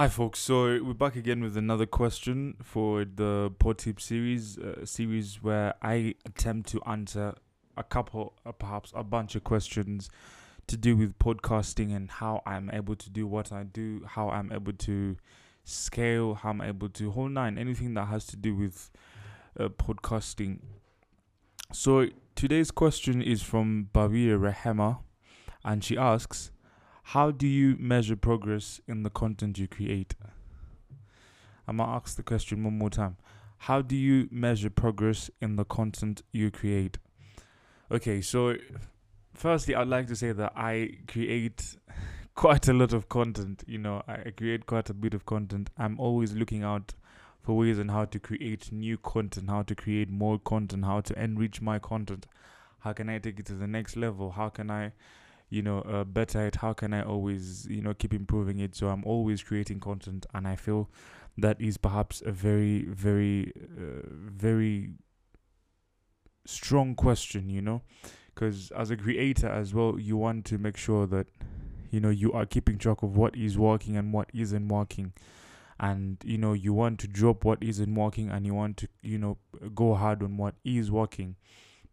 Hi, folks. So we're back again with another question for the Pod Tip series, uh, series where I attempt to answer a couple, uh, perhaps a bunch of questions to do with podcasting and how I'm able to do what I do, how I'm able to scale, how I'm able to whole nine, anything that has to do with uh, podcasting. So today's question is from Babia Rahema, and she asks, "How do you measure progress in the content you create?" I'm gonna ask the question one more time. How do you measure progress in the content you create? Okay, so firstly, I'd like to say that I create quite a lot of content. You know, I create quite a bit of content. I'm always looking out for ways on how to create new content, how to create more content, how to enrich my content. How can I take it to the next level? How can I, you know, uh, better it? How can I always, you know, keep improving it? So I'm always creating content, and I feel that is perhaps a very, very, uh, very strong question, you know, because as a creator as well, you want to make sure that, you know, you are keeping track of what is working and what isn't working and you know you want to drop what isn't working and you want to you know go hard on what is working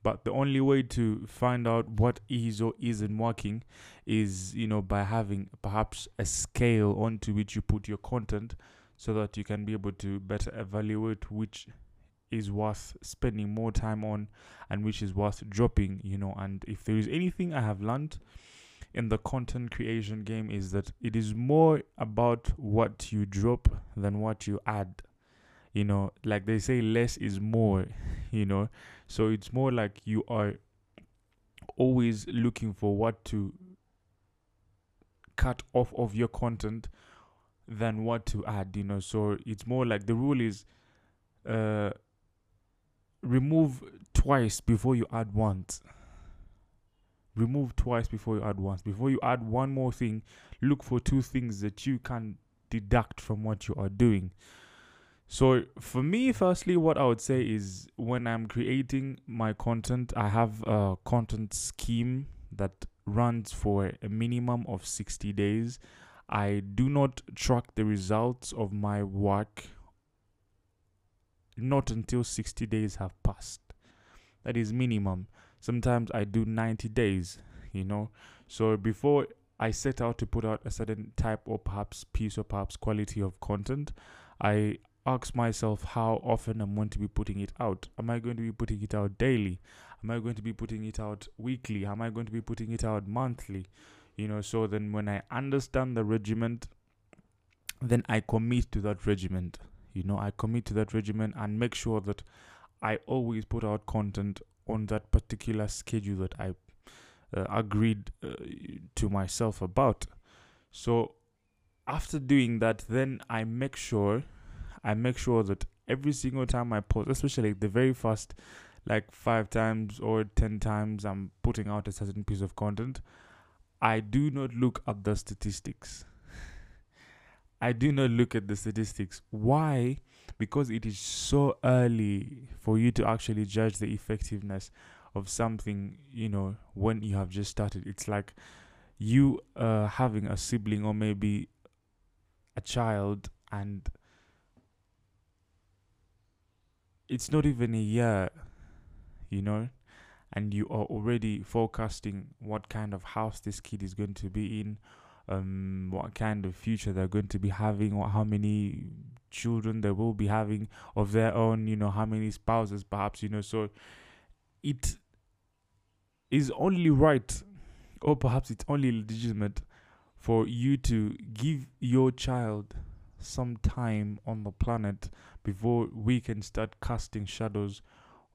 but the only way to find out what is or isn't working is you know by having perhaps a scale onto which you put your content so that you can be able to better evaluate which is worth spending more time on and which is worth dropping you know and if there is anything i have learned in the content creation game is that it is more about what you drop than what you add. You know, like they say, less is more, you know. So it's more like you are always looking for what to cut off of your content than what to add, you know. So it's more like the rule is uh remove twice before you add once remove twice before you add once. Before you add one more thing, look for two things that you can deduct from what you are doing. So, for me, firstly, what I would say is when I'm creating my content, I have a content scheme that runs for a minimum of 60 days. I do not track the results of my work not until 60 days have passed. That is minimum. Sometimes I do 90 days, you know. So before I set out to put out a certain type or perhaps piece or perhaps quality of content, I ask myself how often I'm going to be putting it out. Am I going to be putting it out daily? Am I going to be putting it out weekly? Am I going to be putting it out monthly? You know, so then when I understand the regiment, then I commit to that regiment. You know, I commit to that regiment and make sure that I always put out content on that particular schedule that I uh, agreed uh, to myself about. So after doing that, then I make sure I make sure that every single time I post, especially the very first like five times or ten times I'm putting out a certain piece of content, I do not look at the statistics. I do not look at the statistics. Why? Because it is so early for you to actually judge the effectiveness of something, you know, when you have just started. It's like you uh, having a sibling or maybe a child and it's not even a year, you know, and you are already forecasting what kind of house this kid is going to be in um, what kind of future they're going to be having, or how many children they will be having of their own, you know, how many spouses perhaps, you know. So it is only right, or perhaps it's only legitimate for you to give your child some time on the planet before we can start casting shadows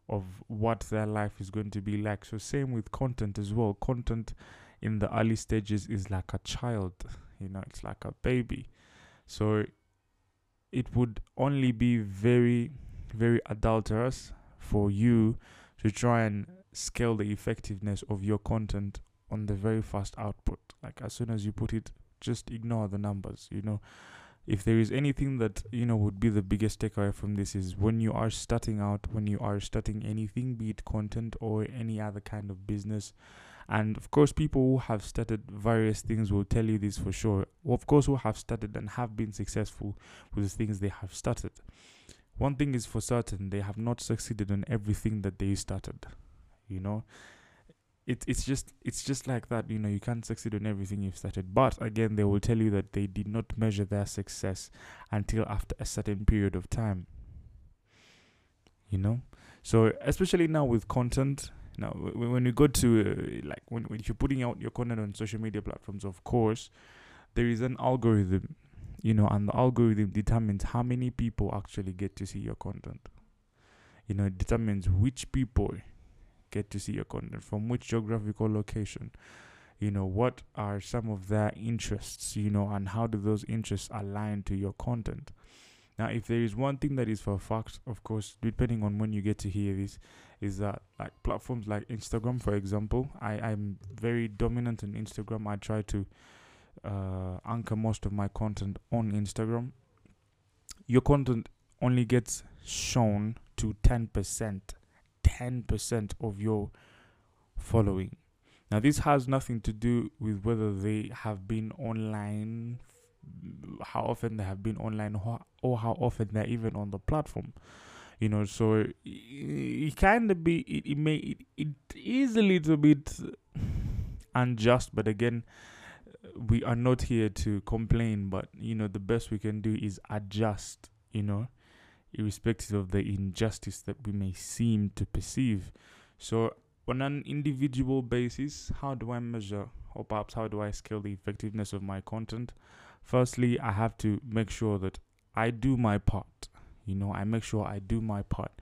of what their life is going to be like. So, same with content as well. Content in the early stages is like a child, you know, it's like a baby. So it would only be very, very adulterous for you to try and scale the effectiveness of your content on the very first output. Like as soon as you put it, just ignore the numbers, you know. If there is anything that, you know, would be the biggest takeaway from this is when you are starting out, when you are starting anything, be it content or any other kind of business, And of course, people who have started various things will tell you this for sure. Of course, who have started and have been successful with the things they have started. One thing is for certain, they have not succeeded on everything that they started. You know, it, it's just it's just like that you know you can't succeed on everything you've started. But again they will tell you that they did not measure their success until after a certain period of time. You know? So especially now with content now when you go to uh, like when, when you're putting out your content on social media platforms of course there is an algorithm you know and the algorithm determines how many people actually get to see your content. You know it determines which people get to see your content from which geographical location. You know what are some of their interests you know and how do those interests align to your content? Now if there is one thing that is for a fact of course depending on when you get to hear this is that like platforms like instagram for example i i'm very dominant on instagram. I try to uh, anchor most of my content on instagram. Your content only gets shown to 10% 10% of your following. Now, this has nothing to do with whether they have been online, how often they have been online, or how often they're even on the platform. You know, so it kind of be, it, it may, it, it is a little bit unjust, but again, we are not here to complain, but you know, the best we can do is adjust, you know irrespective of the injustice that we may seem to perceive. So, on an individual basis, how do I measure, or perhaps how do I scale the effectiveness of my content? Firstly, I have to make sure that I do my part. You know, I make sure I do my part.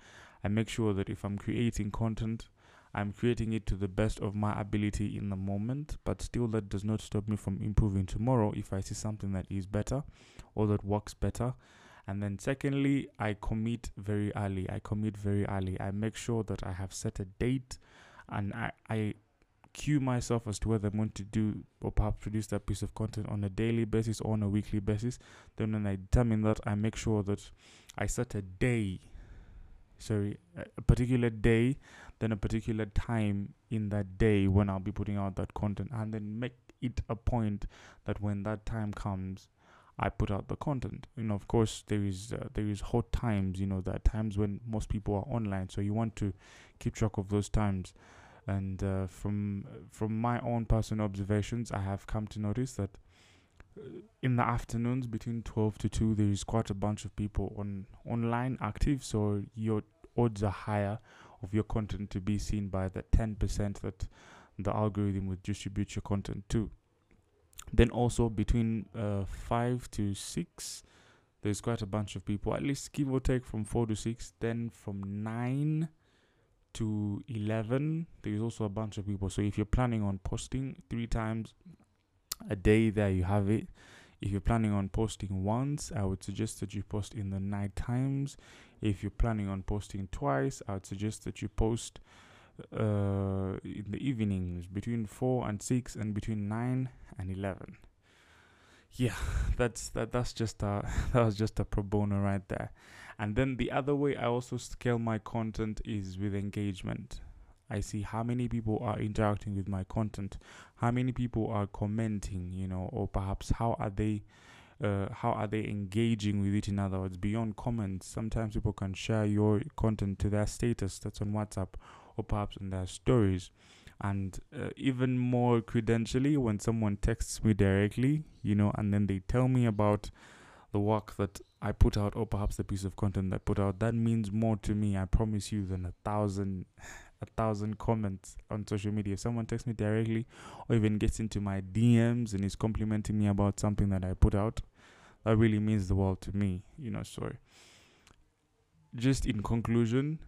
I make sure that if I'm creating content, I'm creating it to the best of my ability in the moment, but still, that does not stop me from improving tomorrow if I see something that is better or that works better and then secondly, I commit very early. I commit very early. I make sure that I have set a date and I, I cue myself as to whether I'm going to do or perhaps produce that piece of content on a daily basis or on a weekly basis. Then when I determine that, I make sure that I set a day, sorry, a particular day, then a particular time in that day when I'll be putting out that content, and then make it a point that when that time comes, I put out the content. You know, of course, there is uh, there is hot times. You know, there are times when most people are online, so you want to keep track of those times. And uh, from from my own personal observations, I have come to notice that uh, in the afternoons between 12 to 2 there is quite a bunch of people on online active so your odds are higher of your content to be seen by the 10% that the algorithm would distribute your content to then also between uh, five to six, there's quite a bunch of people. At least give or take from four to six. Then from nine to eleven, there's also a bunch of people. So if you're planning on posting three times a day, there you have it. If you're planning on posting once, I would suggest that you post in the night times. If you're planning on posting twice, I would suggest that you post uh, in the evenings between 4 and 6 and between 9 and 11 yeah that's that that's just a that was just a pro bono right there. And then the other way i also scale my content is with engagement. I see how many people are interacting with my content how many people are commenting you know or perhaps how are they uh, how are they engaging with it in other words beyond comments. Sometimes people can share your content to their status that's on whatsapp or perhaps in their stories. And uh, even more credentially, when someone texts me directly, you know, and then they tell me about the work that I put out, or perhaps the piece of content that I put out, that means more to me, I promise you, than a thousand a thousand comments on social media. If someone texts me directly or even gets into my DMs and is complimenting me about something that I put out, that really means the world to me, you know. So, just in conclusion,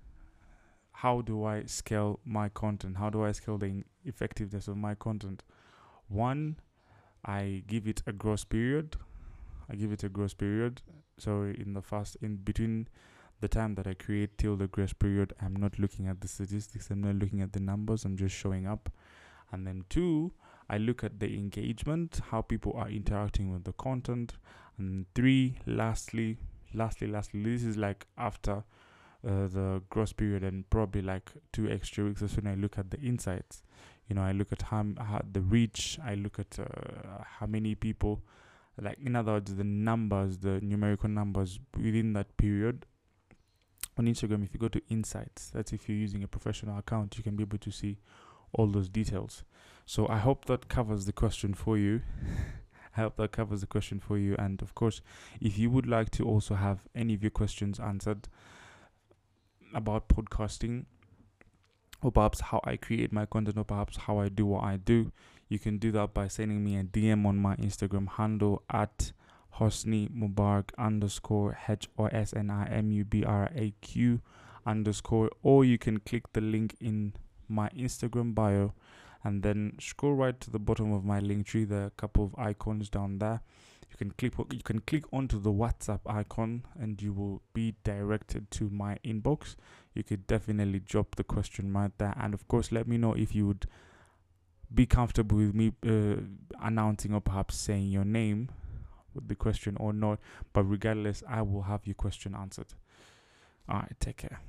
how do I scale my content? How do I scale the effectiveness of my content? One, I give it a gross period. I give it a gross period. So in the first, in between the time that I create till the grace period, I'm not looking at the statistics. I'm not looking at the numbers. I'm just showing up. And then two, I look at the engagement, how people are interacting with the content. And three, lastly, lastly, lastly, this is like after uh, the gross period and probably like two extra weeks. That's when I look at the insights. You know, I look at how, how the reach. I look at uh, how many people, like in other words, the numbers, the numerical numbers within that period. On Instagram, if you go to Insights, that's if you're using a professional account, you can be able to see all those details. So I hope that covers the question for you. I hope that covers the question for you. And of course, if you would like to also have any of your questions answered about podcasting, or perhaps how I create my content, or perhaps how I do what I do, you can do that by sending me a DM on my Instagram handle at Hosni Mubaraq underscore H O S N I M U B R A Q underscore, or you can click the link in my Instagram bio and then scroll right to the bottom of my link tree. There are a couple of icons down there you can click you can click onto the whatsapp icon and you will be directed to my inbox. You could definitely drop the question right there. And of course let me know if you would be comfortable with me uh, announcing or perhaps saying your name with the question or not. But regardless i will have your question answered. All right take care